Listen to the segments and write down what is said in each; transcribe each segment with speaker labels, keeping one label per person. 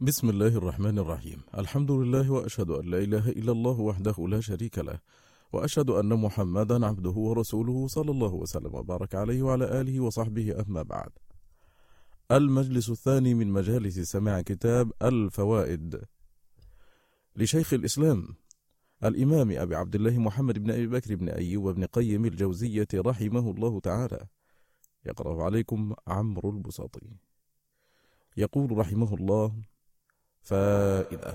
Speaker 1: بسم الله الرحمن الرحيم. الحمد لله وأشهد أن لا إله إلا الله وحده لا شريك له وأشهد أن محمدا عبده ورسوله صلى الله وسلم وبارك عليه وعلى آله وصحبه أما بعد. المجلس الثاني من مجالس سماع كتاب الفوائد. لشيخ الإسلام الإمام أبي عبد الله محمد بن أبي بكر بن أيوب بن قيم الجوزية رحمه الله تعالى. يقرأ عليكم عمرو البساطي. يقول رحمه الله فائدة.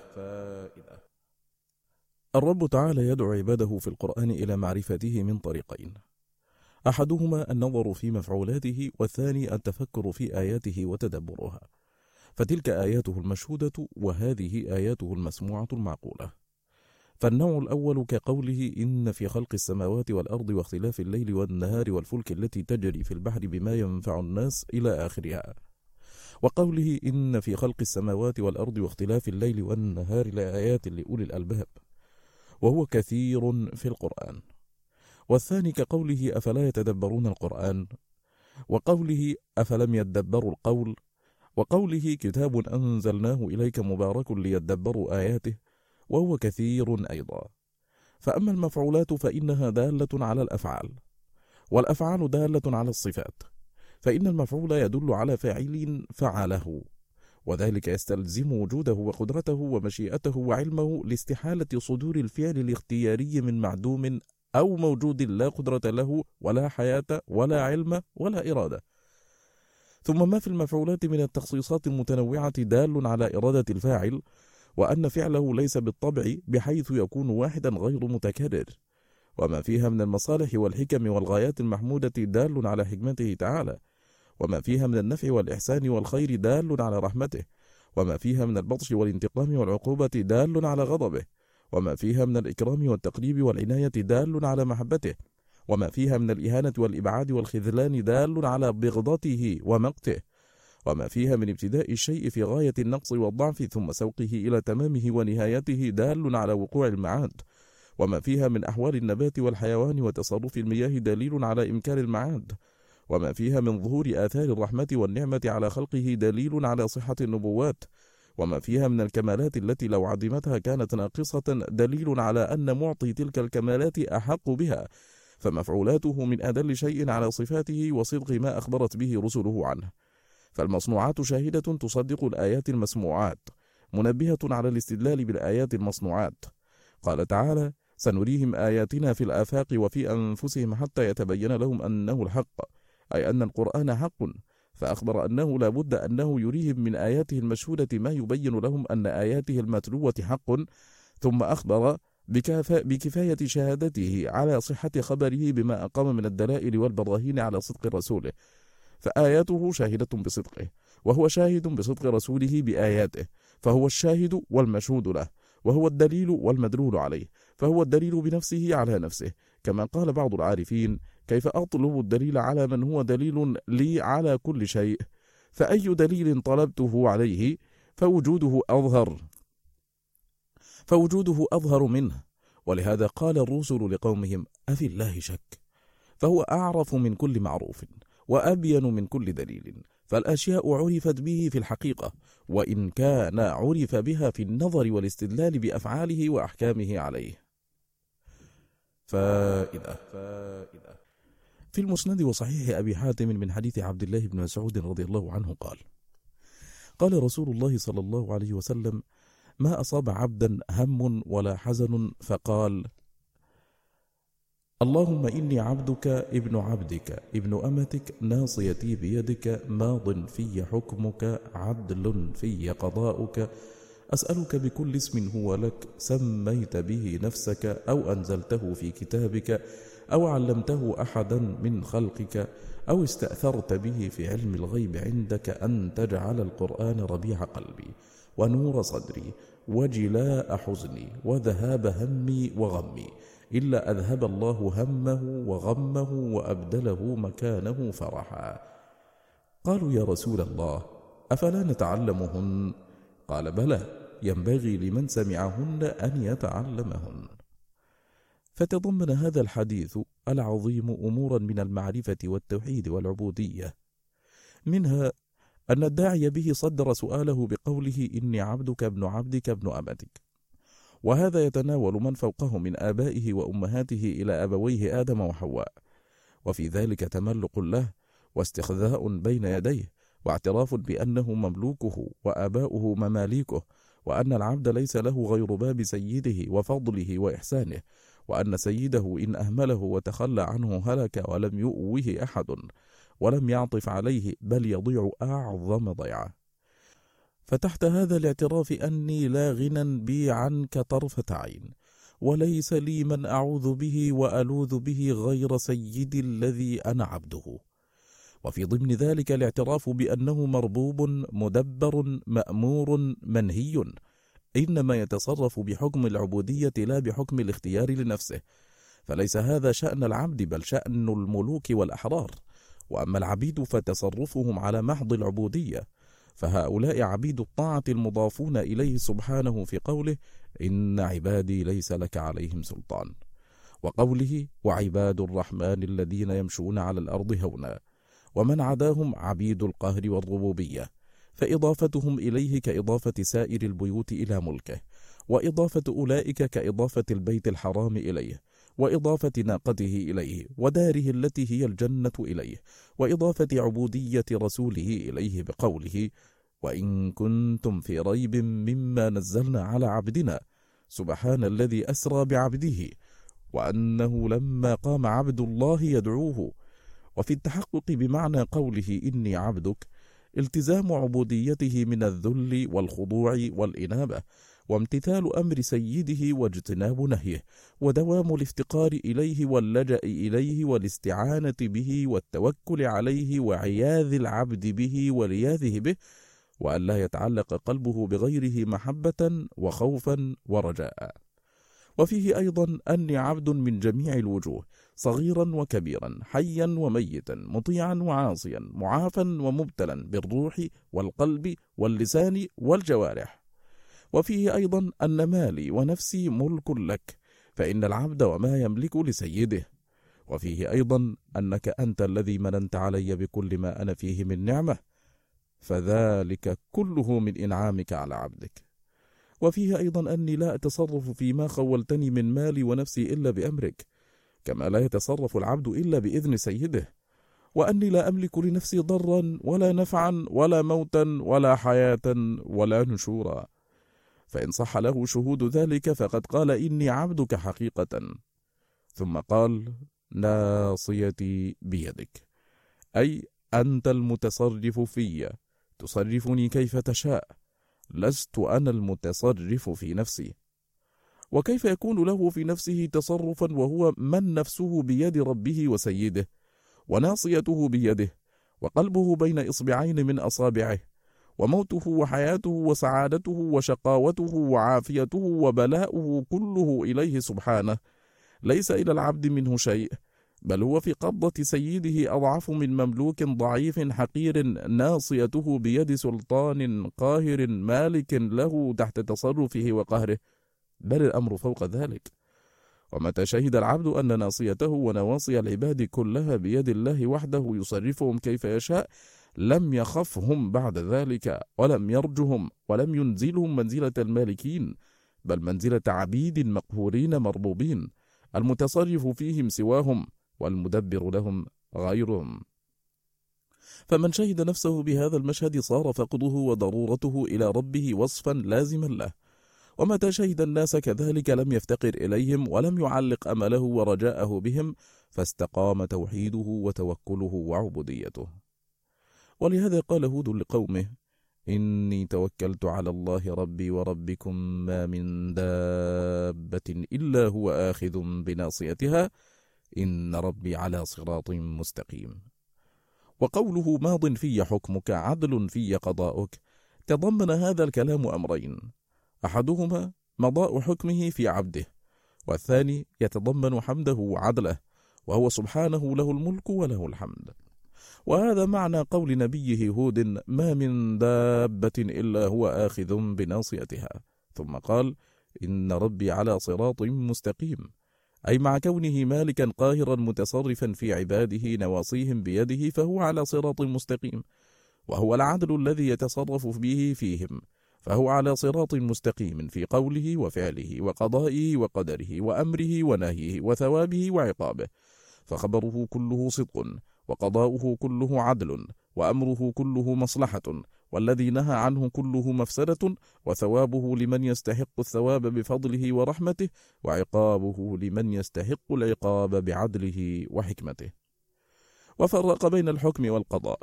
Speaker 1: الرب تعالى يدعو عباده في القرآن إلى معرفته من طريقين. أحدهما النظر في مفعولاته والثاني التفكر في آياته وتدبرها. فتلك آياته المشهودة وهذه آياته المسموعة المعقولة. فالنوع الأول كقوله إن في خلق السماوات والأرض واختلاف الليل والنهار والفلك التي تجري في البحر بما ينفع الناس إلى آخرها. وقوله إن في خلق السماوات والأرض واختلاف الليل والنهار لآيات لأولي الألباب وهو كثير في القرآن. والثاني كقوله أفلا يتدبرون القرآن؟ وقوله أفلم يدبروا القول؟ وقوله كتاب أنزلناه إليك مبارك ليدبروا آياته وهو كثير أيضا. فأما المفعولات فإنها دالة على الأفعال والأفعال دالة على الصفات. فإن المفعول يدل على فاعل فعله وذلك يستلزم وجوده وقدرته ومشيئته وعلمه لاستحالة صدور الفعل الاختياري من معدوم أو موجود لا قدرة له ولا حياة ولا علم ولا إرادة. ثم ما في المفعولات من التخصيصات المتنوعة دال على إرادة الفاعل وأن فعله ليس بالطبع بحيث يكون واحدا غير متكرر. وما فيها من المصالح والحكم والغايات المحمودة دال على حكمته تعالى. وما فيها من النفع والإحسان والخير دال على رحمته وما فيها من البطش والانتقام والعقوبة دال على غضبه وما فيها من الإكرام والتقريب والعناية دال على محبته وما فيها من الإهانة والإبعاد والخذلان دال على بغضته ومقته وما فيها من ابتداء الشيء في غاية النقص والضعف ثم سوقه إلى تمامه ونهايته دال على وقوع المعاد وما فيها من أحوال النبات والحيوان وتصرف المياه دليل على إمكان المعاد. وما فيها من ظهور آثار الرحمة والنعمة على خلقه دليل على صحة النبوات وما فيها من الكمالات التي لو عدمتها كانت ناقصة دليل على أن معطي تلك الكمالات أحق بها فمفعولاته من أدل شيء على صفاته وصدق ما أخبرت به رسله عنه. فالمصنوعات شاهدة تصدق الآيات المسموعات منبهة على الاستدلال بالآيات المصنوعات. قال تعالى سنريهم آياتنا في الآفاق وفي أنفسهم حتى يتبين لهم أنه الحق أي أن القرآن حق فأخبر أنه لا بد أنه يريهم من آياته المشهودة ما يبين لهم أن آياته المتلوة حق ثم أخبر بكفاية شهادته على صحة خبره بما أقام من الدلائل والبراهين على صدق رسوله. فآياته شاهدة بصدقه وهو شاهد بصدق رسوله بآياته فهو الشاهد والمشهود له وهو الدليل والمدلول عليه فهو الدليل بنفسه على نفسه كما قال بعض العارفين كيف أطلب الدليل على من هو دليل لي على كل شيء؟ فأي دليل طلبته عليه فوجوده أظهر. فوجوده أظهر منه. ولهذا قال الرسل لقومهم أفي الله شك؟ فهو أعرف من كل معروف وأبين من كل دليل. فالأشياء عرفت به في الحقيقة وإن كان عرف بها في النظر والاستدلال بأفعاله وأحكامه عليه. فائدة فائدة. في المسند وصحيح أبي حاتم من حديث عبد الله بن مسعود رضي الله عنه قال قال رسول الله صلى الله عليه وسلم ما أصاب عبدا هم ولا حزن فقال اللهم إني عبدك ابن عبدك ابن أمتك ناصيتي بيدك ماض في حكمك عدل في قضاؤك أسألك بكل اسم هو لك سميت به نفسك أو أنزلته في كتابك أو علمته أحدا من خلقك أو استأثرت به في علم الغيب عندك أن تجعل القرآن ربيع قلبي ونور صدري وجلاء حزني وذهاب همي وغمي إلا أذهب الله همه وغمه وأبدله مكانه فرحا. قالوا يا رسول الله أفلا نتعلمهن؟ قال بلى ينبغي لمن سمعهن أن يتعلمهن. فتضمن هذا الحديث العظيم أمورا من المعرفة والتوحيد والعبودية. منها أن الداعي به صدر سؤاله بقوله إني عبدك ابن عبدك ابن أمتك. وهذا يتناول من فوقه من آبائه وأمهاته إلى أبويه آدم وحواء. وفي ذلك تملق له واستخذاء بين يديه واعتراف بأنه مملوكه وآباؤه مماليكه وأن العبد ليس له غير باب سيده وفضله وإحسانه وأن سيده إن أهمله وتخلى عنه هلك ولم يؤوه أحد ولم يعطف عليه بل يضيع أعظم ضيعة. فتحت هذا الاعتراف أني لا غنى بي عنك طرفة عين وليس لي من أعوذ به وألوذ به غير سيدي الذي أنا عبده. وفي ضمن ذلك الاعتراف بأنه مربوب مدبر مأمور منهي. إنما يتصرف بحكم العبودية لا بحكم الاختيار لنفسه. فليس هذا شأن العبد بل شأن الملوك والأحرار. وأما العبيد فتصرفهم على محض العبودية. فهؤلاء عبيد الطاعة المضافون إليه سبحانه في قوله إن عبادي ليس لك عليهم سلطان. وقوله وعباد الرحمن الذين يمشون على الأرض هونا. ومن عداهم؟ عبيد القهر والربوبية. فإضافتهم إليه كإضافة سائر البيوت إلى ملكه وإضافة أولئك كإضافة البيت الحرام إليه وإضافة ناقته إليه وداره التي هي الجنة إليه وإضافة عبودية رسوله إليه بقوله وإن كنتم في ريب مما نزلنا على عبدنا سبحان الذي أسرى بعبده وأنه لما قام عبد الله يدعوه وفي التحقق بمعنى قوله إني عبدك التزام عبوديته من الذل والخضوع والإنابة وامتثال أمر سيده واجتناب نهيه ودوام الافتقار إليه واللجأ إليه والاستعانة به والتوكل عليه وعياذ العبد به ولياذه به وأن لا يتعلق قلبه بغيره محبة وخوفا ورجاء. وفيه أيضا أني عبد من جميع الوجوه صغيرا وكبيرا حيا وميتا مطيعا وعاصيا معافا ومبتلا بالروح والقلب واللسان والجوارح. وفيه أيضا أن مالي ونفسي ملك لك فإن العبد وما يملك لسيده. وفيه أيضا أنك أنت الذي مننت علي بكل ما أنا فيه من نعمة فذلك كله من إنعامك على عبدك. وفيه أيضا أني لا أتصرف فيما خولتني من مالي ونفسي إلا بأمرك كما لا يتصرف العبد إلا بإذن سيده وأني لا أملك لنفسي ضرا ولا نفعا ولا موتا ولا حياة ولا نشورا. فإن صح له شهود ذلك فقد قال إني عبدك حقيقة. ثم قال ناصيتي بيدك أي أنت المتصرف في تصرفني كيف تشاء. لست أنا المتصرف في نفسي. وكيف يكون له في نفسه تصرفا وهو من نفسه بيد ربه وسيده وناصيته بيده وقلبه بين إصبعين من أصابعه وموته وحياته وسعادته وشقاوته وعافيته وبلاؤه كله إليه سبحانه ليس إلى العبد منه شيء بل هو في قبضة سيده أضعف من مملوك ضعيف حقير ناصيته بيد سلطان قاهر مالك له تحت تصرفه وقهره. بل الأمر فوق ذلك. ومتى شهد العبد أن ناصيته ونواصي العباد كلها بيد الله وحده يصرفهم كيف يشاء لم يخفهم بعد ذلك ولم يرجهم ولم ينزلهم منزلة المالكين بل منزلة عبيد مقهورين مربوبين المتصرف فيهم سواهم. والمدبر لهم غيرهم. فمن شهد نفسه بهذا المشهد صار فقده وضرورته إلى ربه وصفا لازما له. ومتى شهد الناس كذلك لم يفتقر إليهم ولم يعلق أمله ورجاءه بهم فاستقام توحيده وتوكله وعبوديته. ولهذا قال هود لقومه إني توكلت على الله ربي وربكم ما من دابة إلا هو آخذ بناصيتها إن ربي على صراط مستقيم. وقوله ماض في حكمك عدل في قضاؤك تضمن هذا الكلام أمرين. أحدهما مضاء حكمه في عبده والثاني يتضمن حمده وعدله وهو سبحانه له الملك وله الحمد. وهذا معنى قول نبيه هود ما من دابة إلا هو آخذ بناصيتها ثم قال إن ربي على صراط مستقيم أي مع كونه مالكا قاهرا متصرفا في عباده نواصيهم بيده فهو على صراط مستقيم وهو العدل الذي يتصرف به فيهم فهو على صراط مستقيم في قوله وفعله وقضائه وقدره وأمره ونهيه وثوابه وعقابه فخبره كله صدق وقضاؤه كله عدل وأمره كله مصلحة والذي نهى عنه كله مفسدة وثوابه لمن يستحق الثواب بفضله ورحمته وعقابه لمن يستحق العقاب بعدله وحكمته. وفرق بين الحكم والقضاء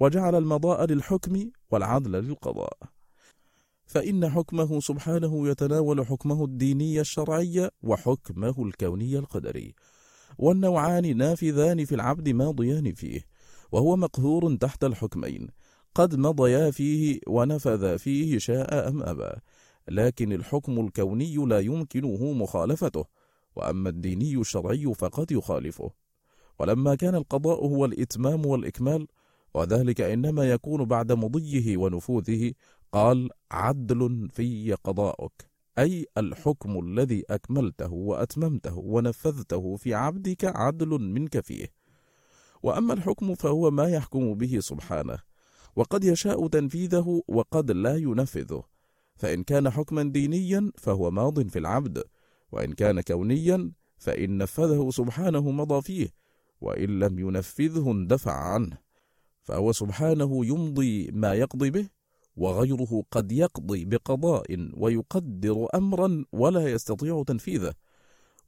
Speaker 1: وجعل المضاء للحكم والعدل للقضاء. فإن حكمه سبحانه يتناول حكمه الديني الشرعي وحكمه الكوني القدري والنوعان نافذان في العبد ماضيان فيه وهو مقهور تحت الحكمين. قد مضيا فيه ونفذ فيه شاء أم أبى لكن الحكم الكوني لا يمكنه مخالفته وأما الديني الشرعي فقد يخالفه. ولما كان القضاء هو الإتمام والإكمال وذلك إنما يكون بعد مضيه ونفوذه قال عدل في قضاؤك أي الحكم الذي أكملته وأتممته ونفذته في عبدك عدل منك فيه. وأما الحكم فهو ما يحكم به سبحانه وقد يشاء تنفيذه وقد لا ينفذه. فإن كان حكما دينيا فهو ماض في العبد وإن كان كونيا فإن نفذه سبحانه مضى فيه وإن لم ينفذه اندفع عنه. فهو سبحانه يمضي ما يقضي به وغيره قد يقضي بقضاء ويقدر أمرا ولا يستطيع تنفيذه.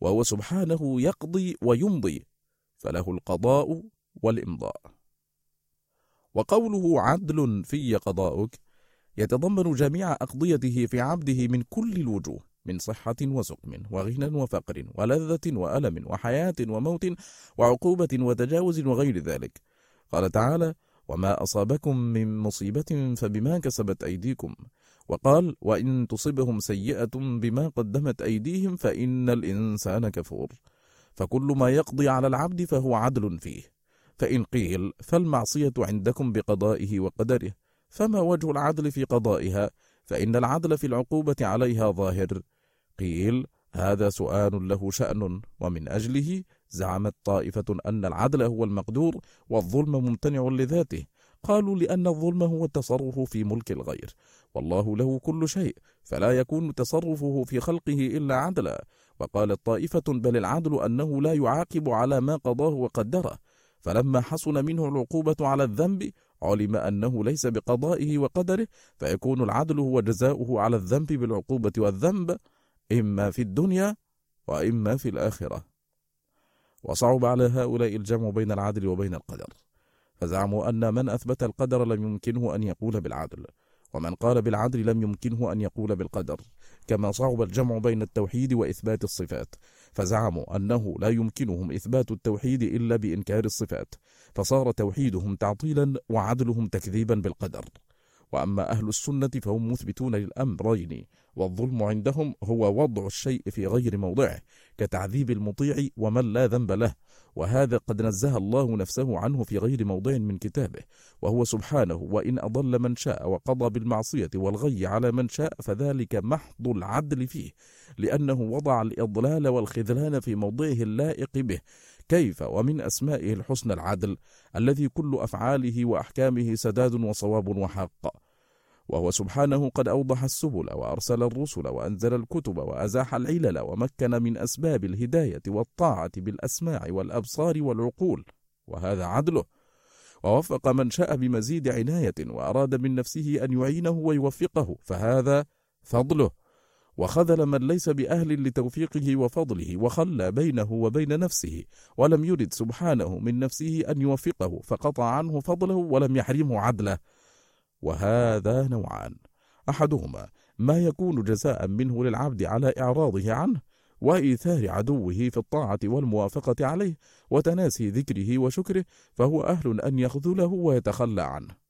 Speaker 1: وهو سبحانه يقضي ويمضي فله القضاء والإمضاء. وقوله عدل في قضاؤك يتضمن جميع أقضيته في عبده من كل الوجوه من صحة وسقم وغنى وفقر ولذة وألم وحياة وموت وعقوبة وتجاوز وغير ذلك. قال تعالى وما أصابكم من مصيبة فبما كسبت أيديكم وقال وإن تصبهم سيئة بما قدمت أيديهم فإن الإنسان كفور فكل ما يقضي على العبد فهو عدل فيه. فإن قيل فالمعصية عندكم بقضائه وقدره فما وجه العدل في قضائها؟ فإن العدل في العقوبة عليها ظاهر. قيل هذا سؤال له شأن ومن أجله زعمت طائفة أن العدل هو المقدور والظلم ممتنع لذاته. قالوا لأن الظلم هو التصرف في ملك الغير. والله له كل شيء فلا يكون تصرفه في خلقه إلا عدلا. وقالت طائفة بل العدل أنه لا يعاقب على ما قضاه وقدره. فلما حصل منه العقوبة على الذنب علم أنه ليس بقضائه وقدره فيكون العدل هو جزاؤه على الذنب بالعقوبة والذنب إما في الدنيا وإما في الآخرة. وصعب على هؤلاء الجمع بين العدل وبين القدر. فزعموا أن من أثبت القدر لم يمكنه أن يقول بالعدل ومن قال بالعدل لم يمكنه أن يقول بالقدر. كما صعب الجمع بين التوحيد وإثبات الصفات فزعموا أنه لا يمكنهم إثبات التوحيد إلا بإنكار الصفات فصار توحيدهم تعطيلا وعدلهم تكذيبا بالقدر. وأما أهل السنة فهم مثبتون للأمرين والظلم عندهم هو وضع الشيء في غير موضعه كتعذيب المطيع ومن لا ذنب له وهذا قد نزه الله نفسه عنه في غير موضع من كتابه وهو سبحانه وإن أضل من شاء وقضى بالمعصية والغي على من شاء فذلك محض العدل فيه لأنه وضع الإضلال والخذلان في موضعه اللائق به. كيف ومن أسمائه الحسنى العدل الذي كل أفعاله وأحكامه سداد وصواب وحق. وهو سبحانه قد أوضح السبل وأرسل الرسل وأنزل الكتب وأزاح العلل ومكن من أسباب الهداية والطاعة بالأسماع والأبصار والعقول وهذا عدله. ووفق من شاء بمزيد عناية وأراد من نفسه أن يعينه ويوفقه فهذا فضله. وخذل من ليس بأهل لتوفيقه وفضله وخلى بينه وبين نفسه ولم يرد سبحانه من نفسه أن يوفقه فقطع عنه فضله ولم يحرمه عدله. وهذا نوعان. أحدهما ما يكون جزاء منه للعبد على إعراضه عنه وإيثار عدوه في الطاعة والموافقة عليه وتناسي ذكره وشكره فهو أهل أن يخذله ويتخلى عنه.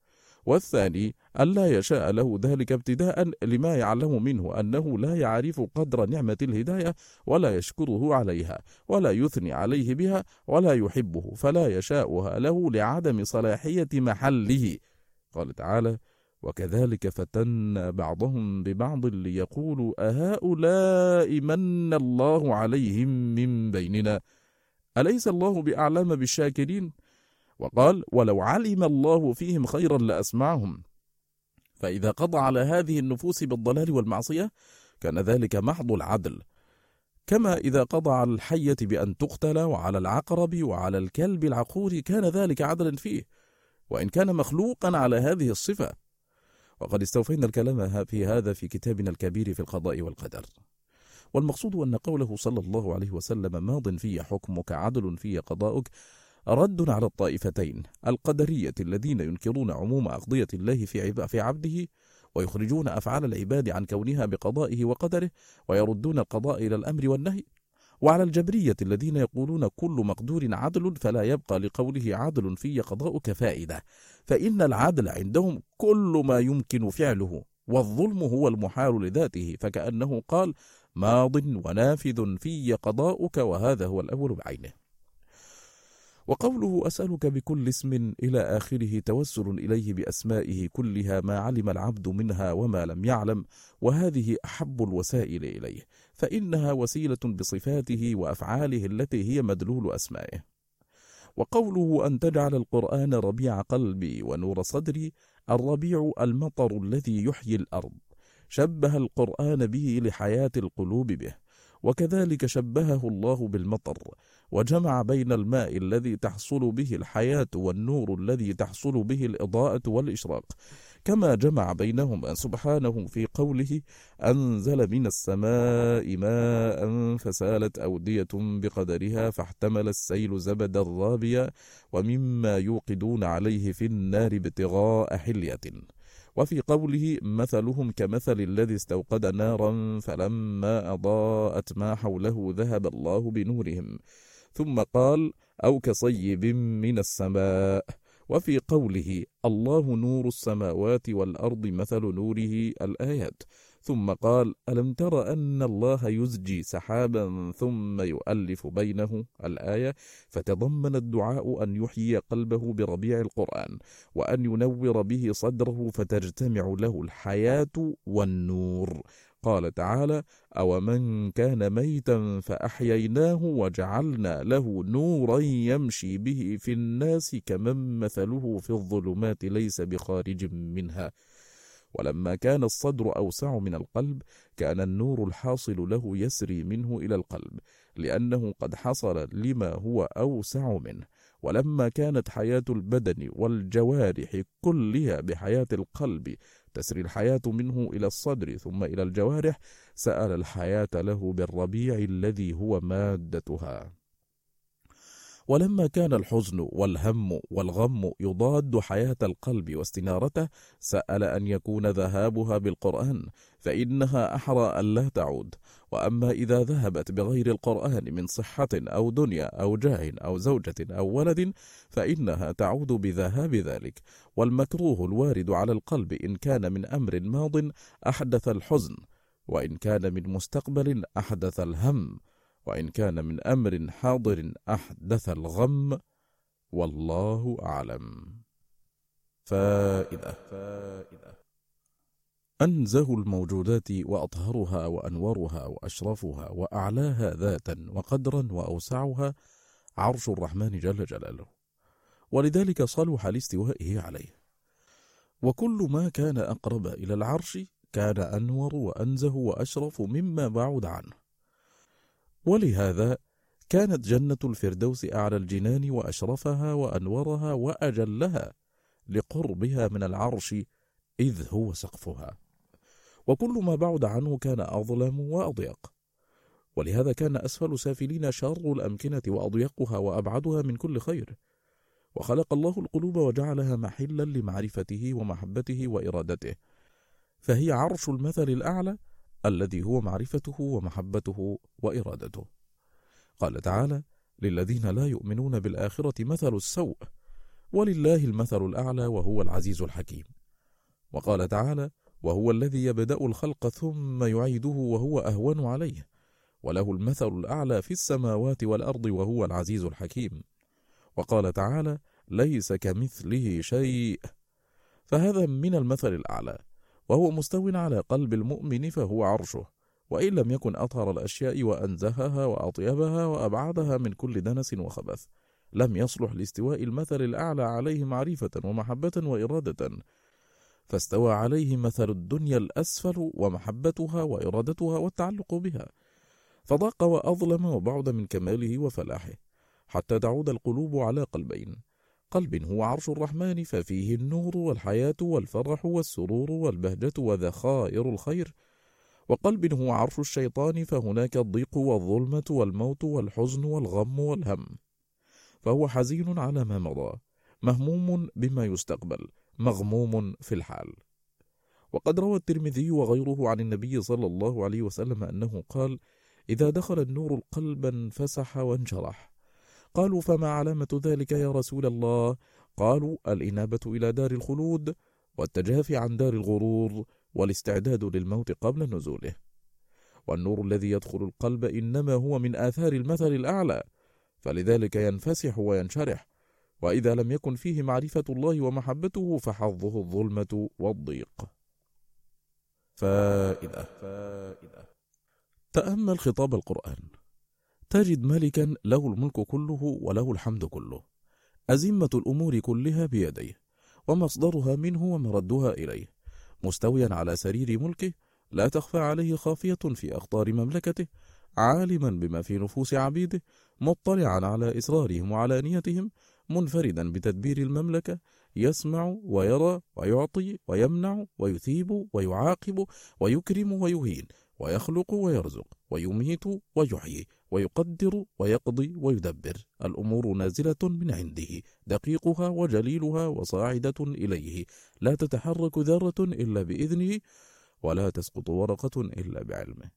Speaker 1: والثاني ألا يشاء له ذلك ابتداء لما يعلم منه أنه لا يعرف قدر نعمة الهداية ولا يشكره عليها ولا يثني عليه بها ولا يحبه فلا يشاؤها له لعدم صلاحية محله. قال تعالى وكذلك فتنا بعضهم ببعض ليقولوا أهؤلاء من الله عليهم من بيننا؟ أليس الله بأعلم بالشاكرين؟ وقال ولو علم الله فيهم خيرا لأسمعهم. فإذا قضى على هذه النفوس بالضلال والمعصية كان ذلك محض العدل. كما إذا قضى على الحية بأن تقتل وعلى العقرب وعلى الكلب العقور كان ذلك عدلا فيه. وإن كان مخلوقا على هذه الصفة. وقد استوفينا الكلام في هذا في كتابنا الكبير في القضاء والقدر. والمقصود أن قوله صلى الله عليه وسلم ماض في حكمك عدل في قضاؤك رد على الطائفتين القدرية الذين ينكرون عموم أقضية الله في عبده ويخرجون أفعال العباد عن كونها بقضائه وقدره ويردون القضاء إلى الأمر والنهي. وعلى الجبرية الذين يقولون كل مقدور عدل فلا يبقى لقوله عدل في قضاؤك فائدة فإن العدل عندهم كل ما يمكن فعله والظلم هو المحال لذاته فكأنه قال ماض ونافذ في قضاؤك وهذا هو الأول بعينه. وقوله أسألك بكل اسم إلى آخره توسل إليه بأسمائه كلها ما علم العبد منها وما لم يعلم وهذه أحب الوسائل إليه. فإنها وسيلة بصفاته وأفعاله التي هي مدلول أسمائه. وقوله أن تجعل القرآن ربيع قلبي ونور صدري الربيع المطر الذي يحيي الأرض. شبه القرآن به لحياة القلوب به. وكذلك شبهه الله بالمطر وجمع بين الماء الذي تحصل به الحياة والنور الذي تحصل به الإضاءة والإشراق. كما جمع بينهما سبحانه في قوله أنزل من السماء ماء فسالت أودية بقدرها فاحتمل السيل زبدا رابيا ومما يوقدون عليه في النار ابتغاء حلية. وفي قوله مثلهم كمثل الذي استوقد نارا فلما أضاءت ما حوله ذهب الله بنورهم. ثم قال أو كصيب من السماء. وفي قوله الله نور السماوات والأرض مثل نوره الآيات. ثم قال ألم تر أن الله يزجي سحابا ثم يؤلف بينه الآية؟ فتضمن الدعاء أن يحيي قلبه بربيع القرآن وأن ينور به صدره فتجتمع له الحياة والنور. قال تعالى أو من كان ميتا فأحييناه وجعلنا له نورا يمشي به في الناس كمن مثله في الظلمات ليس بخارج منها. ولما كان الصدر أوسع من القلب كان النور الحاصل له يسري منه إلى القلب لأنه قد حصل لما هو أوسع منه. ولما كانت حياة البدن والجوارح كلها بحياة القلب تسري الحياة منه إلى الصدر ثم إلى الجوارح سأل الحياة له بالربيع الذي هو مادتها. ولما كان الحزن والهم والغم يضاد حياة القلب واستنارته سأل أن يكون ذهابها بالقرآن فإنها أحرى أن لا تعود. وأما إذا ذهبت بغير القرآن من صحة أو دنيا أو جاه أو زوجة أو ولد فإنها تعود بذهاب ذلك. والمكروه الوارد على القلب إن كان من أمر ماض أحدث الحزن وإن كان من مستقبل أحدث الهم وإن كان من أمر حاضر أحدث الغم. والله أعلم. فائدة. فائدة. أنزه الموجودات وأطهرها وأنورها وأشرفها وأعلاها ذاتا وقدرا وأوسعها عرش الرحمن جل جلاله. ولذلك صلح لاستوائه عليه. وكل ما كان أقرب إلى العرش كان أنور وأنزه وأشرف مما بعد عنه. ولهذا كانت جنة الفردوس أعلى الجنان وأشرفها وأنورها وأجلها لقربها من العرش إذ هو سقفها. وكل ما بعد عنه كان أظلم وأضيق. ولهذا كان أسفل سافلين شر الأمكنة وأضيقها وأبعدها من كل خير. وخلق الله القلوب وجعلها محلا لمعرفته ومحبته وإرادته. فهي عرش المثل الأعلى الذي هو معرفته ومحبته وإرادته. قال تعالى للذين لا يؤمنون بالآخرة مثل السوء ولله المثل الأعلى وهو العزيز الحكيم. وقال تعالى وهو الذي يبدأ الخلق ثم يعيده وهو أهون عليه. وله المثل الأعلى في السماوات والأرض وهو العزيز الحكيم. وقال تعالى ليس كمثله شيء. فهذا من المثل الأعلى. وهو مستو على قلب المؤمن فهو عرشه. وإن لم يكن أطهر الأشياء وأنزهها وأطيبها وأبعدها من كل دنس وخبث لم يصلح لاستواء المثل الأعلى عليه معرفة ومحبة وإرادة. فاستوى عليه مثل الدنيا الأسفل ومحبتها وإرادتها والتعلق بها. فضاق وأظلم وبعد من كماله وفلاحه حتى تعود القلوب على قلبين. قلب هو عرش الرحمن ففيه النور والحياة والفرح والسرور والبهجة وذخائر الخير. وقلب هو عرش الشيطان فهناك الضيق والظلمة والموت والحزن والغم والهم. فهو حزين على ما مضى مهموم بما يستقبل. مغموم في الحال. وقد روى الترمذي وغيره عن النبي صلى الله عليه وسلم أنه قال إذا دخل النور القلب انفسح وانشرح قالوا فما علامة ذلك يا رسول الله؟ قالوا الإنابة إلى دار الخلود والتجافي عن دار الغرور والاستعداد للموت قبل نزوله. والنور الذي يدخل القلب إنما هو من آثار المثل الأعلى فلذلك ينفسح وينشرح. وإذا لم يكن فيه معرفة الله ومحبته فحظه الظلمة والضيق. فائدة. فائدة تأمل خطاب القرآن. تجد ملكا له الملك كله وله الحمد كله. أزمة الأمور كلها بيديه ومصدرها منه ومردها إليه. مستويا على سرير ملكه لا تخفى عليه خافية في أخطار مملكته. عالما بما في نفوس عبيده مطلعا على إسرارهم وعلانيتهم منفردا بتدبير المملكة يسمع ويرى ويعطي ويمنع ويثيب ويعاقب ويكرم ويهين ويخلق ويرزق ويميت ويحيي ويقدر ويقضي ويدبر. الأمور نازلة من عنده دقيقها وجليلها وصاعدة إليه. لا تتحرك ذرة إلا بإذنه ولا تسقط ورقة إلا بعلمه.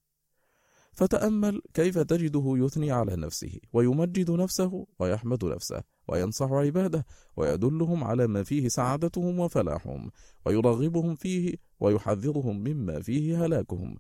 Speaker 1: فتأمل كيف تجده يثني على نفسه ويمجد نفسه ويحمد نفسه وينصح عباده ويدلهم على ما فيه سعادتهم وفلاحهم ويرغبهم فيه ويحذرهم مما فيه هلاكهم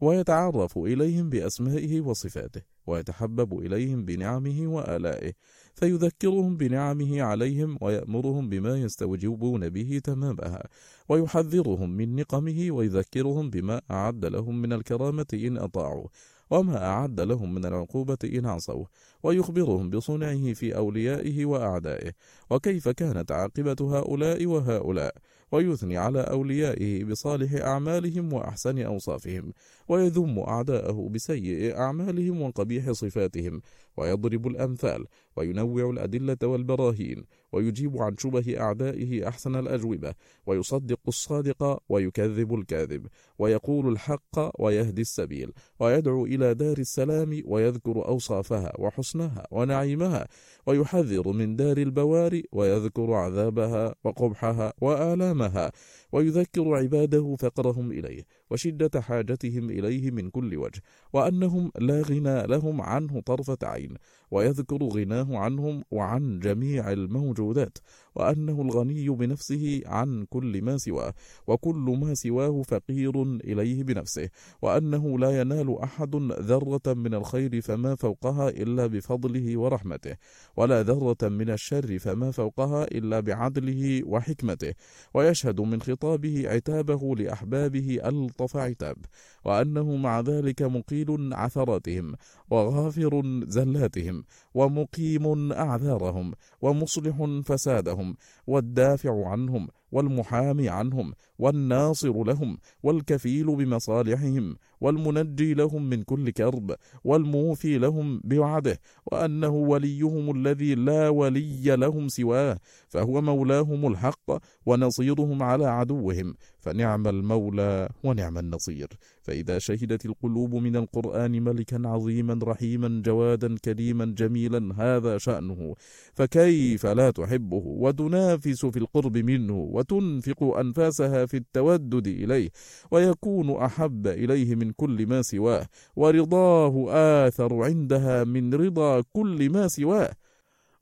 Speaker 1: ويتعرف إليهم بأسمائه وصفاته ويتحبب إليهم بنعمه وآلائه فيذكرهم بنعمه عليهم ويأمرهم بما يستوجبون به تمامها ويحذرهم من نقمه ويذكرهم بما أعد لهم من الكرامة إن أطاعوا. وما أعد لهم من العقوبة إن عصوا ويخبرهم بصنعه في أوليائه وأعدائه وكيف كانت عاقبة هؤلاء وهؤلاء ويثني على أوليائه بصالح أعمالهم وأحسن أوصافهم ويذم أعداءه بسيء أعمالهم وقبيح صفاتهم ويضرب الأمثال وينوع الأدلة والبراهين ويجيب عن شبه أعدائه أحسن الأجوبة ويصدق الصادق ويكذب الكاذب ويقول الحق ويهدي السبيل ويدعو إلى دار السلام ويذكر أوصافها وحسنها ونعيمها ويحذر من دار البوار ويذكر عذابها وقبحها وآلامها ويذكر عباده فقرهم إليه وشدة حاجتهم إليه من كل وجه وأنهم لا غنى لهم عنه طرفة عين ويذكر غناه عنهم وعن جميع الموجودات وأنه الغني بنفسه عن كل ما سواه وكل ما سواه فقير إليه بنفسه وأنه لا ينال أحد ذرة من الخير فما فوقها إلا بفضله ورحمته ولا ذرة من الشر فما فوقها إلا بعدله وحكمته ويشهد من خطابه عتابه لأحبابه ألطف عتاب وأنه مع ذلك مقيل عثراتهم وغافر زلاتهم ومقيم أعذارهم ومصلح فسادهم والدافع عنهم والمحامي عنهم والناصر لهم والكفيل بمصالحهم والمنجي لهم من كل كرب والموفي لهم بوعده وأنه وليهم الذي لا ولي لهم سواه فهو مولاهم الحق ونصيرهم على عدوهم فنعم المولى ونعم النصير. فإذا شهدت القلوب من القرآن ملكا عظيما رحيما جوادا كريما جميلا هذا شأنه. فكيف لا تحبه؟ وتنافس في القرب منه وتنفق أنفاسها في التودد إليه ويكون أحب إليه من كل ما سواه ورضاه آثر عندها من رضا كل ما سواه.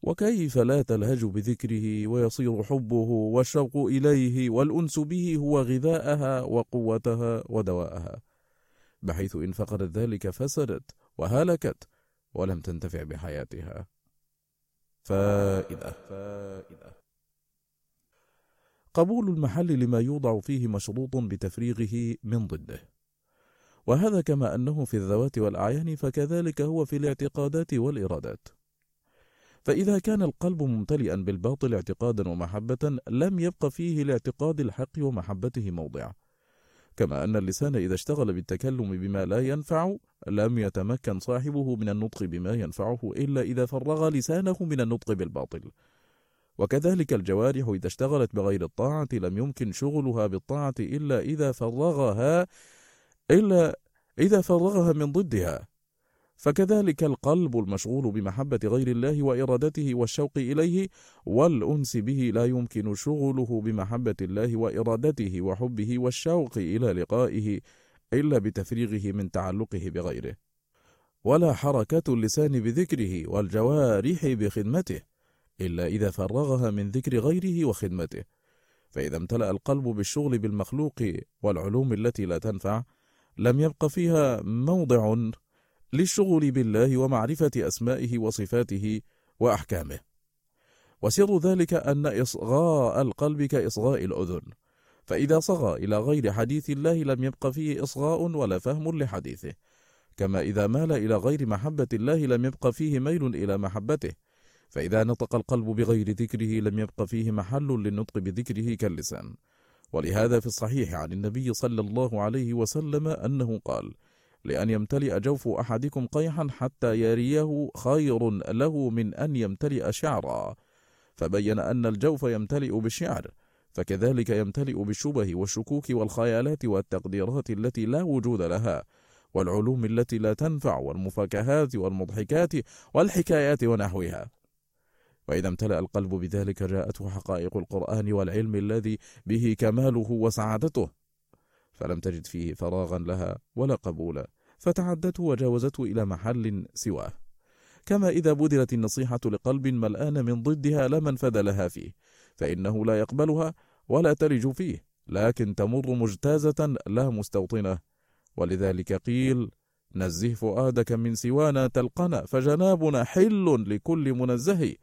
Speaker 1: وكيف لا تلهج بذكره ويصير حبه والشوق إليه والأنس به هو غذاءها وقوتها ودواءها؟ بحيث إن فقدت ذلك فسدت وهلكت ولم تنتفع بحياتها. فائدة. فائدة. قبول المحل لما يوضع فيه مشروط بتفريغه من ضده. وهذا كما أنه في الذوات والأعيان فكذلك هو في الاعتقادات والإرادات. فإذا كان القلب ممتلئا بالباطل اعتقادا ومحبة لم يبق فيه لاعتقاد الحق ومحبته موضع. كما أن اللسان إذا اشتغل بالتكلم بما لا ينفع لم يتمكن صاحبه من النطق بما ينفعه إلا إذا فرغ لسانه من النطق بالباطل. وكذلك الجوارح إذا اشتغلت بغير الطاعة لم يمكن شغلها بالطاعة إلا إذا فرغها إلا إذا فرغها من ضدها. فكذلك القلب المشغول بمحبة غير الله وإرادته والشوق إليه والأنس به لا يمكن شغله بمحبة الله وإرادته وحبه والشوق إلى لقائه إلا بتفريغه من تعلقه بغيره. ولا حركة اللسان بذكره والجوارح بخدمته. إلا إذا فرغها من ذكر غيره وخدمته. فإذا امتلأ القلب بالشغل بالمخلوق والعلوم التي لا تنفع لم يبق فيها موضع للشغل بالله ومعرفة أسمائه وصفاته وأحكامه. وسر ذلك أن إصغاء القلب كإصغاء الأذن. فإذا صغى إلى غير حديث الله لم يبق فيه إصغاء ولا فهم لحديثه. كما إذا مال إلى غير محبة الله لم يبق فيه ميل إلى محبته. فإذا نطق القلب بغير ذكره لم يبق فيه محل للنطق بذكره كاللسان. ولهذا في الصحيح عن النبي صلى الله عليه وسلم أنه قال لأن يمتلئ جوف أحدكم قيحا حتى يريه خير له من أن يمتلئ شعرا فبين أن الجوف يمتلئ بالشعر فكذلك يمتلئ بالشبه والشكوك والخيالات والتقديرات التي لا وجود لها والعلوم التي لا تنفع والمفاكهات والمضحكات والحكايات ونحوها. وإذا امتلأ القلب بذلك جاءته حقائق القرآن والعلم الذي به كماله وسعادته. فلم تجد فيه فراغا لها ولا قبولا فتعدته وجاوزته إلى محل سواه. كما إذا بذلت النصيحة لقلب ملآن من ضدها لا منفذ لها فيه فإنه لا يقبلها ولا تلج فيه لكن تمر مجتازة لا مستوطنة. ولذلك قيل نزه فؤادك من سوانا تلقنا فجنابنا حل لكل منزه.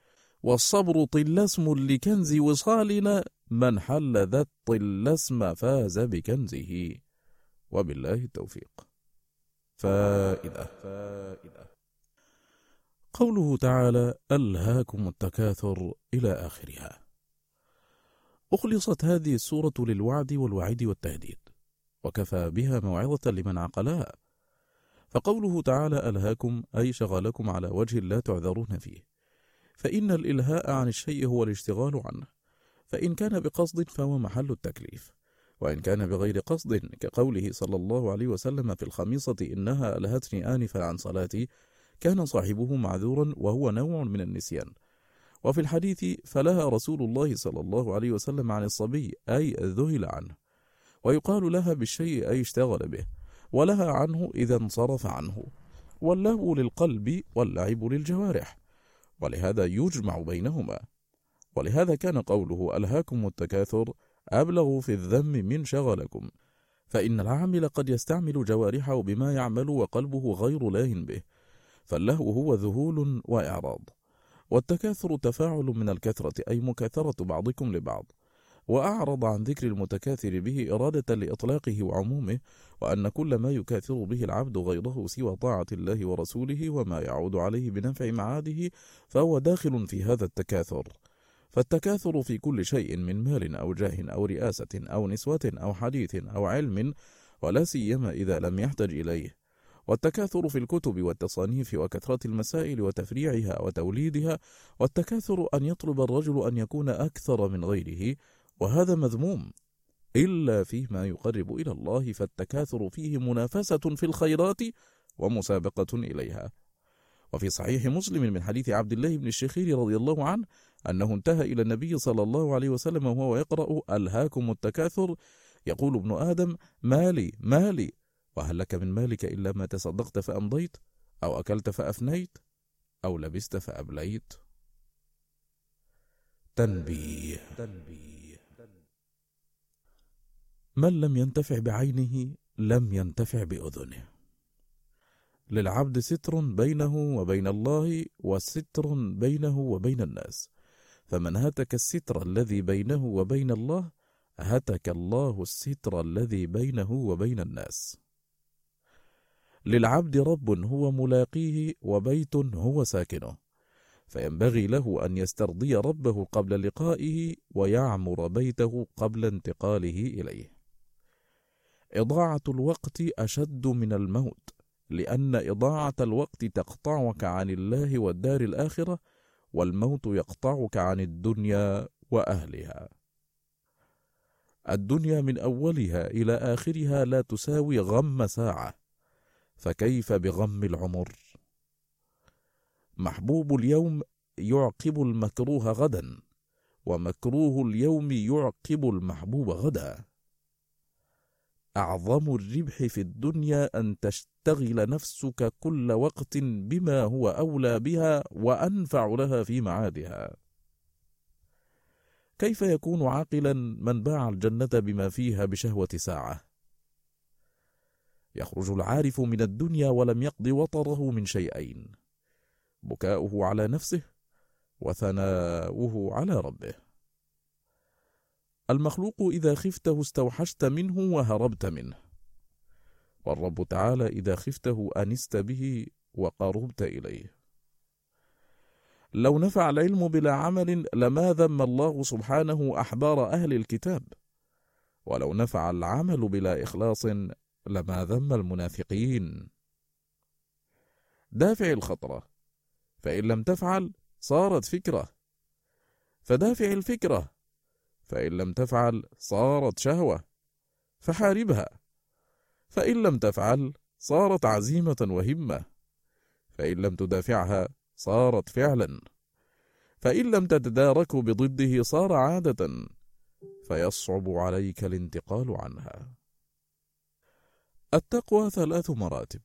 Speaker 1: والصبر طلسم لكنز وصالنا من حل ذا الطلسم فاز بكنزه. وبالله التوفيق. فائدة فائدة. قوله تعالى ألهاكم التكاثر إلى آخرها. أخلصت هذه السورة للوعد والوعيد والتهديد وكفى بها موعظة لمن عقلها. فقوله تعالى ألهاكم أي شغلكم على وجه لا تعذرون فيه. فإن الإلهاء عن الشيء هو الاشتغال عنه فإن كان بقصد فهو محل التكليف وإن كان بغير قصد كقوله صلى الله عليه وسلم في الخميصة إنها ألهتني آنفا عن صلاتي كان صاحبه معذورا وهو نوع من النسيان. وفي الحديث فلها رسول الله صلى الله عليه وسلم عن الصبي أي ذهل عنه ويقال لها بالشيء أي اشتغل به ولها عنه إذا انصرف عنه واللهو للقلب واللعب للجوارح. ولهذا يجمع بينهما. ولهذا كان قوله ألهاكم التكاثر أبلغ في الذم من شغلكم. فإن العامل قد يستعمل جوارحه بما يعمل وقلبه غير لاه به. فاللهو هو ذهول وإعراض. والتكاثر تفاعل من الكثرة أي مكاثرة بعضكم لبعض. وأعرض عن ذكر المتكاثر به إرادة لإطلاقه وعمومه وأن كل ما يكاثر به العبد غيره سوى طاعة الله ورسوله وما يعود عليه بنفع معاده فهو داخل في هذا التكاثر. فالتكاثر في كل شيء من مال أو جاه أو رئاسة أو نسوة أو حديث أو علم ولا سيما إذا لم يحتج إليه. والتكاثر في الكتب والتصانيف وكثرة المسائل وتفريعها وتوليدها والتكاثر أن يطلب الرجل أن يكون أكثر من غيره وهذا مذموم إلا فيما يقرب إلى الله فالتكاثر فيه منافسة في الخيرات ومسابقة إليها. وفي صحيح مسلم من حديث عبد الله بن الشخير رضي الله عنه أنه انتهى إلى النبي صلى الله عليه وسلم وهو يقرأ ألهاكم التكاثر يقول ابن آدم مالي مالي وهل لك من مالك إلا ما تصدقت فأمضيت أو أكلت فأفنيت أو لبست فأبليت؟ تنبيه, تنبيه. من لم ينتفع بعينه لم ينتفع بأذنه. للعبد ستر بينه وبين الله وستر بينه وبين الناس. فمن هتك الستر الذي بينه وبين الله هتك الله الستر الذي بينه وبين الناس. للعبد رب هو ملاقيه وبيت هو ساكنه. فينبغي له أن يسترضي ربه قبل لقائه ويعمر بيته قبل انتقاله إليه. إضاعة الوقت أشد من الموت، لأن إضاعة الوقت تقطعك عن الله والدار الآخرة، والموت يقطعك عن الدنيا وأهلها. الدنيا من أولها إلى آخرها لا تساوي غم ساعة، فكيف بغم العمر؟ محبوب اليوم يعقب المكروه غدا ومكروه اليوم يعقب المحبوب غدا أعظم الربح في الدنيا أن تشتغل نفسك كل وقت بما هو أولى بها وأنفع لها في معادها. كيف يكون عاقلا من باع الجنة بما فيها بشهوة ساعة؟ يخرج العارف من الدنيا ولم يقض وطره من شيئين بكاؤه على نفسه وثناؤه على ربه. المخلوق إذا خفته استوحشت منه وهربت منه. والرب تعالى إذا خفته أنست به وقربت إليه. لو نفع العلم بلا عمل لما ذم الله سبحانه أحبار أهل الكتاب. ولو نفع العمل بلا إخلاص لما ذم المنافقين. دافع الخطرة. فإن لم تفعل صارت فكرة. فدافع الفكرة. فإن لم تفعل صارت شهوة فحاربها. فإن لم تفعل صارت عزيمة وهمة. فإن لم تدافعها صارت فعلا. فإن لم تتدارك بضده صار عادة. فيصعب عليك الانتقال عنها. التقوى ثلاث مراتب.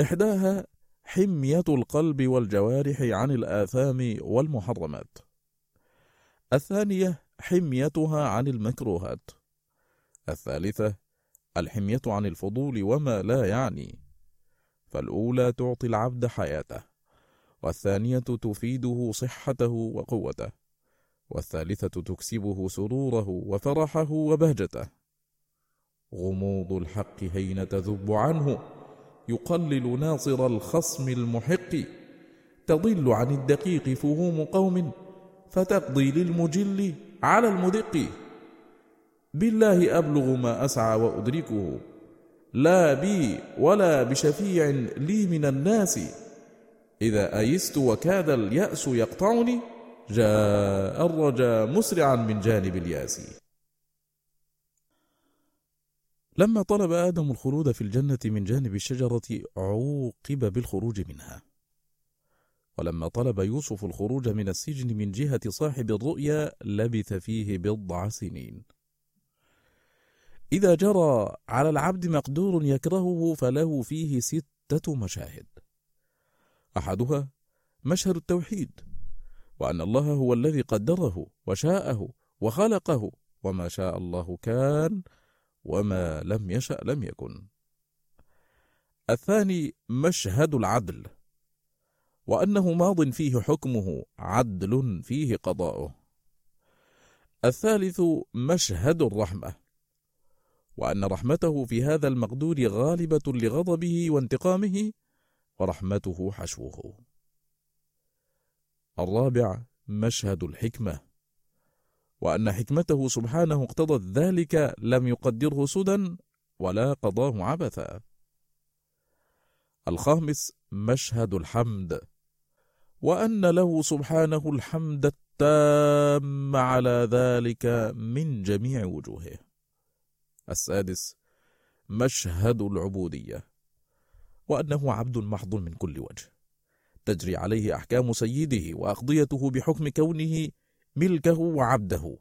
Speaker 1: إحداها حمية القلب والجوارح عن الآثام والمحرمات. الثانية حميتها عن المكروهات. الثالثة الحمية عن الفضول وما لا يعني. فالأولى تعطي العبد حياته، والثانية تفيده صحته وقوته، والثالثة تكسبه سروره وفرحه وبهجته. غموض الحق حين تذب عنه يقلل ناصر الخصم المحق تضل عن الدقيق فهوم قوم فتقضي للمجل على المدق. بالله أبلغ ما أسعى وأدركه. لا بي ولا بشفيع لي من الناس. إذا أيست وكاد اليأس يقطعني جاء الرجا مسرعا من جانب الياس. لما طلب آدم الخلود في الجنة من جانب الشجرة عوقب بالخروج منها. ولما طلب يوسف الخروج من السجن من جهة صاحب الرؤيا لبث فيه بضع سنين. إذا جرى على العبد مقدور يكرهه فله فيه ستة مشاهد. أحدها مشهد التوحيد وأن الله هو الذي قدره وشاءه وخلقه وما شاء الله كان وما لم يشأ لم يكن. الثاني مشهد العدل، وأنه ماض فيه حكمه عدل فيه قضاؤه. الثالث مشهد الرحمة، وأن رحمته في هذا المقدور غالبة لغضبه وانتقامه، ورحمته حشوه. الرابع مشهد الحكمة وأن حكمته سبحانه اقتضت ذلك لم يقدره سدى ولا قضاه عبثا الخامس مشهد الحمد وأن له سبحانه الحمد التام على ذلك من جميع وجوهه. السادس مشهد العبودية وأنه عبد محض من كل وجه. تجري عليه أحكام سيده وأقضيته بحكم كونه ملكه وعبده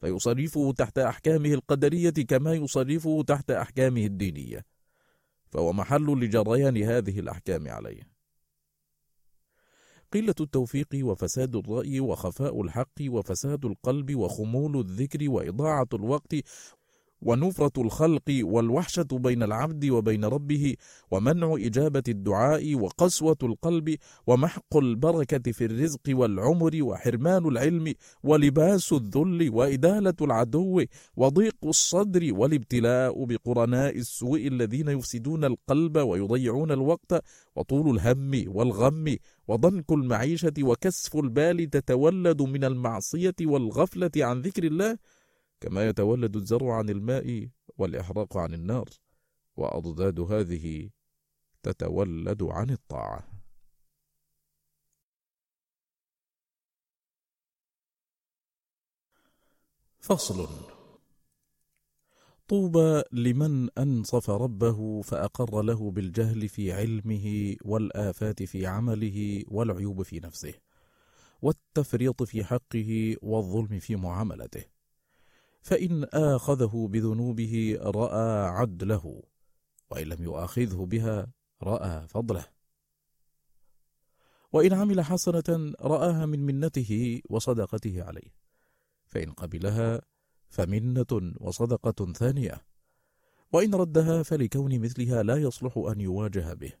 Speaker 1: فيصرفه تحت أحكامه القدرية كما يصرفه تحت أحكامه الدينية. فهو محل لجريان هذه الأحكام عليه. قلة التوفيق وفساد الرأي وخفاء الحق وفساد القلب وخمول الذكر وإضاعة الوقت ونفرة الخلق والوحشة بين العبد وبين ربه ومنع إجابة الدعاء وقسوة القلب ومحق البركة في الرزق والعمر وحرمان العلم ولباس الذل وإدالة العدو وضيق الصدر والابتلاء بقرناء السوء الذين يفسدون القلب ويضيعون الوقت وطول الهم والغم وضنك المعيشة وكسف البال تتولد من المعصية والغفلة عن ذكر الله. كما يتولد الزرع عن الماء والإحراق عن النار وأضداد هذه تتولد عن الطاعة. فصل. طوبى لمن أنصف ربه فأقر له بالجهل في علمه والآفات في عمله والعيوب في نفسه والتفريط في حقه والظلم في معاملته. فإن آخذه بذنوبه رأى عدله وإن لم يؤاخذه بها رأى فضله. وإن عمل حسنة رآها من منته وصدقته عليه فإن قبلها فمنة وصدقة ثانية وإن ردها فلكون مثلها لا يصلح أن يواجه به.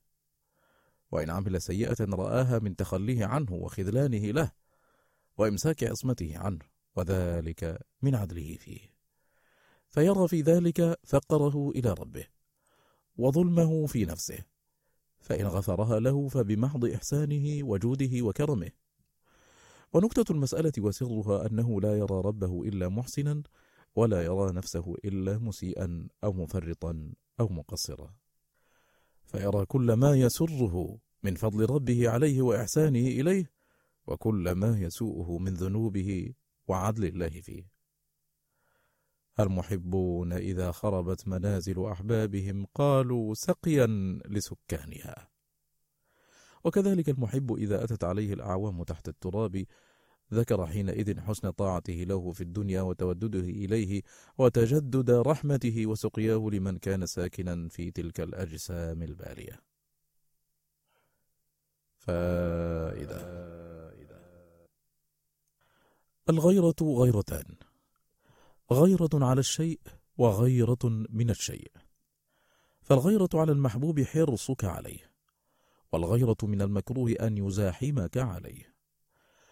Speaker 1: وإن عمل سيئة رآها من تخليه عنه وخذلانه له وإمساك عصمته عنه. وذلك من عدله فيه. فيرى في ذلك فقره إلى ربه وظلمه في نفسه فإن غفرها له فبمحض إحسانه وجوده وكرمه. ونكتة المسألة وسرها أنه لا يرى ربه إلا محسنا ولا يرى نفسه إلا مسيئا أو مفرطا أو مقصرا. فيرى كل ما يسره من فضل ربه عليه وإحسانه إليه وكل ما يسوءه من ذنوبه وعدل الله فيه. المحبون إذا خربت منازل أحبابهم قالوا سقيا لسكانها. وكذلك المحب إذا أتت عليه الأعوام تحت التراب ذكر حينئذ حسن طاعته له في الدنيا وتودده إليه وتجدد رحمته وسقياه لمن كان ساكنا في تلك الأجسام البالية. فائدة. الغيرة غيرتان غيرة على الشيء وغيرة من الشيء. فالغيرة على المحبوب حرصك عليه والغيرة من المكروه أن يزاحمك عليه.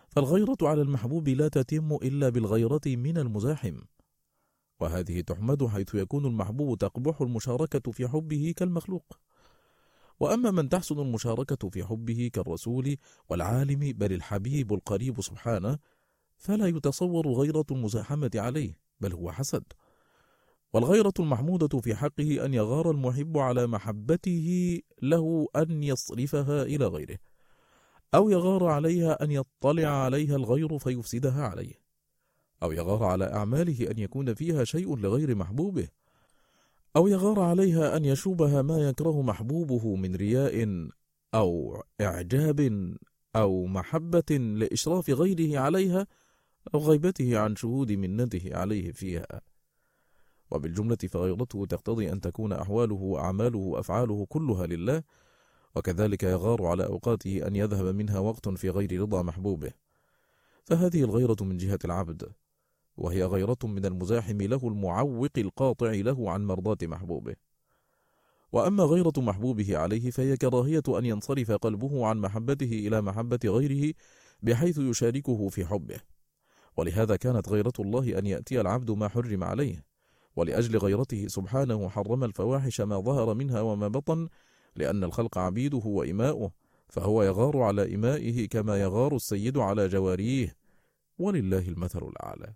Speaker 1: فالغيرة على المحبوب لا تتم إلا بالغيرة من المزاحم وهذه تحمد حيث يكون المحبوب تقبح المشاركة في حبه كالمخلوق. وأما من تحسن المشاركة في حبه كالرسول والعالم بل الحبيب القريب سبحانه فلا يتصور غيرة المزاحمة عليه بل هو حسد. والغيرة المحمودة في حقه أن يغار المحب على محبته له أن يصرفها إلى غيره أو يغار عليها أن يطلع عليها الغير فيفسدها عليه أو يغار على أعماله أن يكون فيها شيء لغير محبوبه أو يغار عليها أن يشوبها ما يكره محبوبه من رياء أو إعجاب أو محبة لإشراف غيره عليها أو غيبته عن شهود منته عليه فيها. وبالجملة فغيرته تقتضي أن تكون أحواله وأعماله وأفعاله كلها لله وكذلك يغار على أوقاته أن يذهب منها وقت في غير رضا محبوبه. فهذه الغيرة من جهة العبد وهي غيرة من المزاحم له المعوق القاطع له عن مرضاة محبوبه. وأما غيرة محبوبه عليه فهي كراهية أن ينصرف قلبه عن محبته إلى محبة غيره بحيث يشاركه في حبه. ولهذا كانت غيرة الله أن يأتي العبد ما حرم عليه ولأجل غيرته سبحانه حرم الفواحش ما ظهر منها وما بطن لأن الخلق عبيده وإماؤه فهو يغار على إمائه كما يغار السيد على جواريه ولله المثل الأعلى.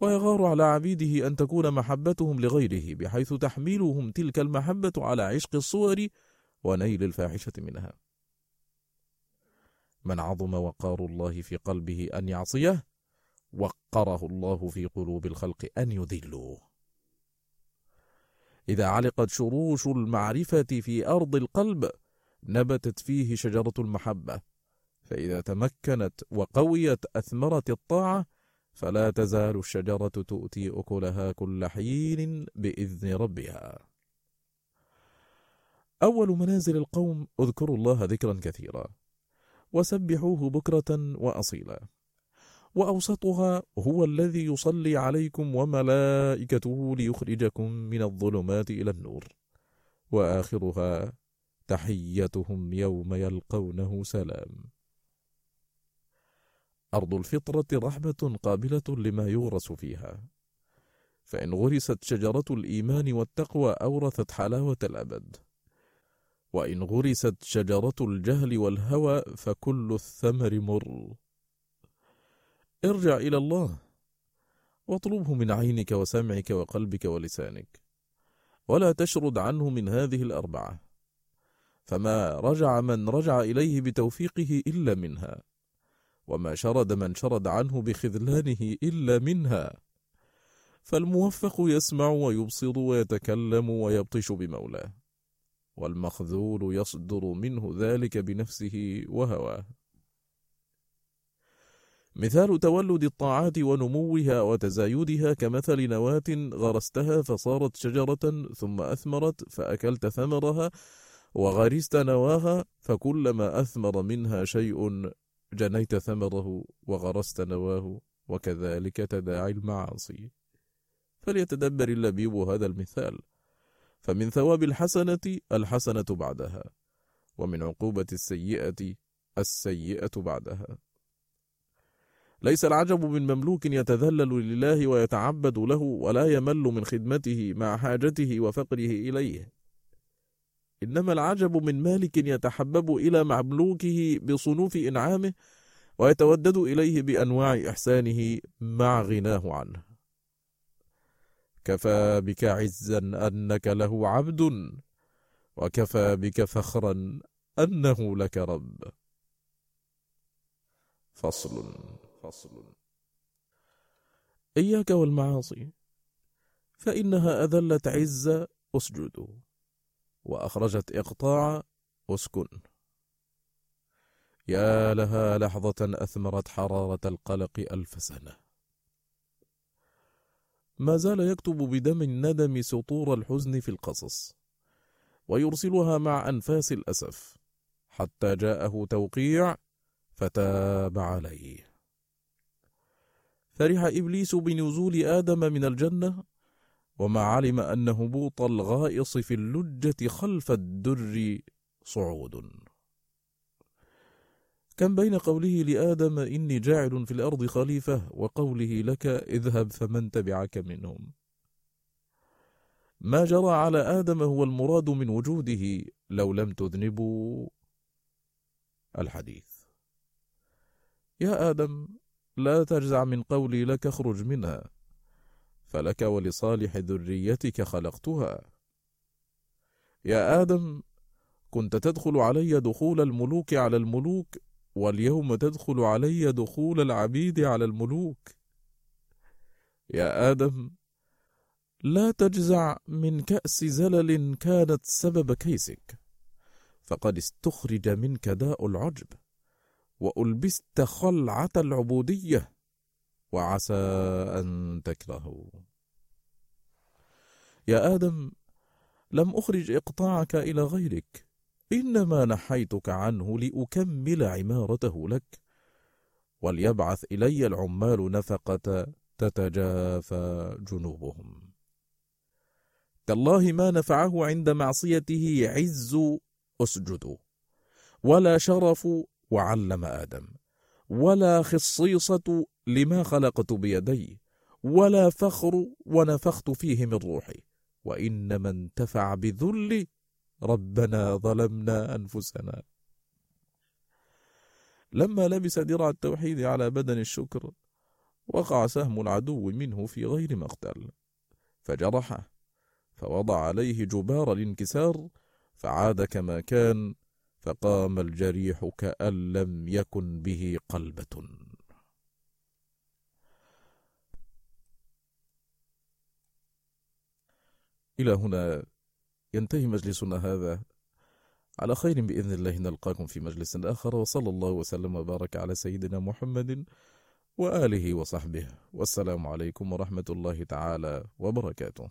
Speaker 1: ويغار على عبيده أن تكون محبتهم لغيره بحيث تحملهم تلك المحبة على عشق الصور ونيل الفاحشة منها. من عظم وقار الله في قلبه أن يعصيه وقره الله في قلوب الخلق أن يذلوه. إذا علقت شروش المعرفة في أرض القلب نبتت فيه شجرة المحبة. فإذا تمكنت وقويت أثمرت الطاعة فلا تزال الشجرة تؤتي أكلها كل حين بإذن ربها. أول منازل القوم اذكروا الله ذكرا كثيرا. وسبحوه بكرة وأصيلا. وأوسطها هو الذي يصلي عليكم وملائكته ليخرجكم من الظلمات إلى النور. وآخرها تحيتهم يوم يلقونه سلام. أرض الفطرة رحمة قابلة لما يغرس فيها. فإن غرست شجرة الإيمان والتقوى أورثت حلاوة الأبد. وإن غرست شجرة الجهل والهوى فكل الثمر مر. ارجع إلى الله. واطلبه من عينك وسمعك وقلبك ولسانك. ولا تشرد عنه من هذه الأربعة. فما رجع من رجع إليه بتوفيقه إلا منها. وما شرد من شرد عنه بخذلانه إلا منها. فالموفق يسمع ويبصر ويتكلم ويبطش بمولاه. والمخذول يصدر منه ذلك بنفسه وهواه. مثال تولد الطاعات ونموها وتزايدها كمثل نواة غرستها فصارت شجرة ثم أثمرت فأكلت ثمرها وغرست نواها فكلما أثمر منها شيء جنيت ثمره وغرست نواه وكذلك تداعي المعاصي. فليتدبر اللبيب هذا المثال. فمن ثواب الحسنة الحسنة بعدها ومن عقوبة السيئة السيئة بعدها. ليس العجب من مملوك يتذلل لله ويتعبد له ولا يمل من خدمته مع حاجته وفقره إليه. إنما العجب من مالك يتحبب إلى مملوكه بصنوف إنعامه ويتودد إليه بأنواع إحسانه مع غناه عنه. كفى بك عزا أنك له عبد وكفى بك فخرا أنه لك رب. فصل. فصل. إياك والمعاصي فإنها أذلت عز أسجد وأخرجت إقطاع أسكن. يا لها لحظة أثمرت حرارة القلق ألف سنة. ما زال يكتب بدم الندم سطور الحزن في القصص ويرسلها مع أنفاس الأسف حتى جاءه توقيع فتاب عليه. فرح إبليس بنزول آدم من الجنة وما علم أن هبوط الغائص في اللجة خلف الدر صعود. كم بين قوله لآدم إني جاعل في الأرض خليفة وقوله لك اذهب فمن تبعك منهم. ما جرى على آدم هو المراد من وجوده لو لم تذنبوا. الحديث. يا آدم لا تجزع من قولي لك اخرج منها. فلك ولصالح ذريتك خلقتها. يا آدم كنت تدخل علي دخول الملوك على الملوك واليوم تدخل علي دخول العبيد على الملوك. يا آدم لا تجزع من كأس زلل كانت سبب كيسك فقد استخرج منك داء العجب. وألبست خلعة العبودية وعسى أن تكرهوا. يا آدم لم أخرج إقطاعك إلى غيرك إنما نحيتك عنه لأكمل عمارته لك. وليبعث إلي العمال نفقة تتجافى جنوبهم. تالله ما نفعه عند معصيته عز أسجد. ولا شرف وعلم آدم. ولا خصيصة لما خلقت بيدي ولا فخر ونفخت فيه من روحي. وإنما انتفع بذل ربنا ظلمنا أنفسنا. لما لبس درع التوحيد على بدن الشكر وقع سهم العدو منه في غير مقتل. فجرحه فوضع عليه جبار الانكسار فعاد كما كان فقام الجريح كأن لم يكن به قلبة. إلى هنا ينتهي مجلسنا هذا. على خير بإذن الله نلقاكم في مجلس آخر وصلى الله وسلم وبارك على سيدنا محمد وآله وصحبه. والسلام عليكم ورحمة الله تعالى وبركاته.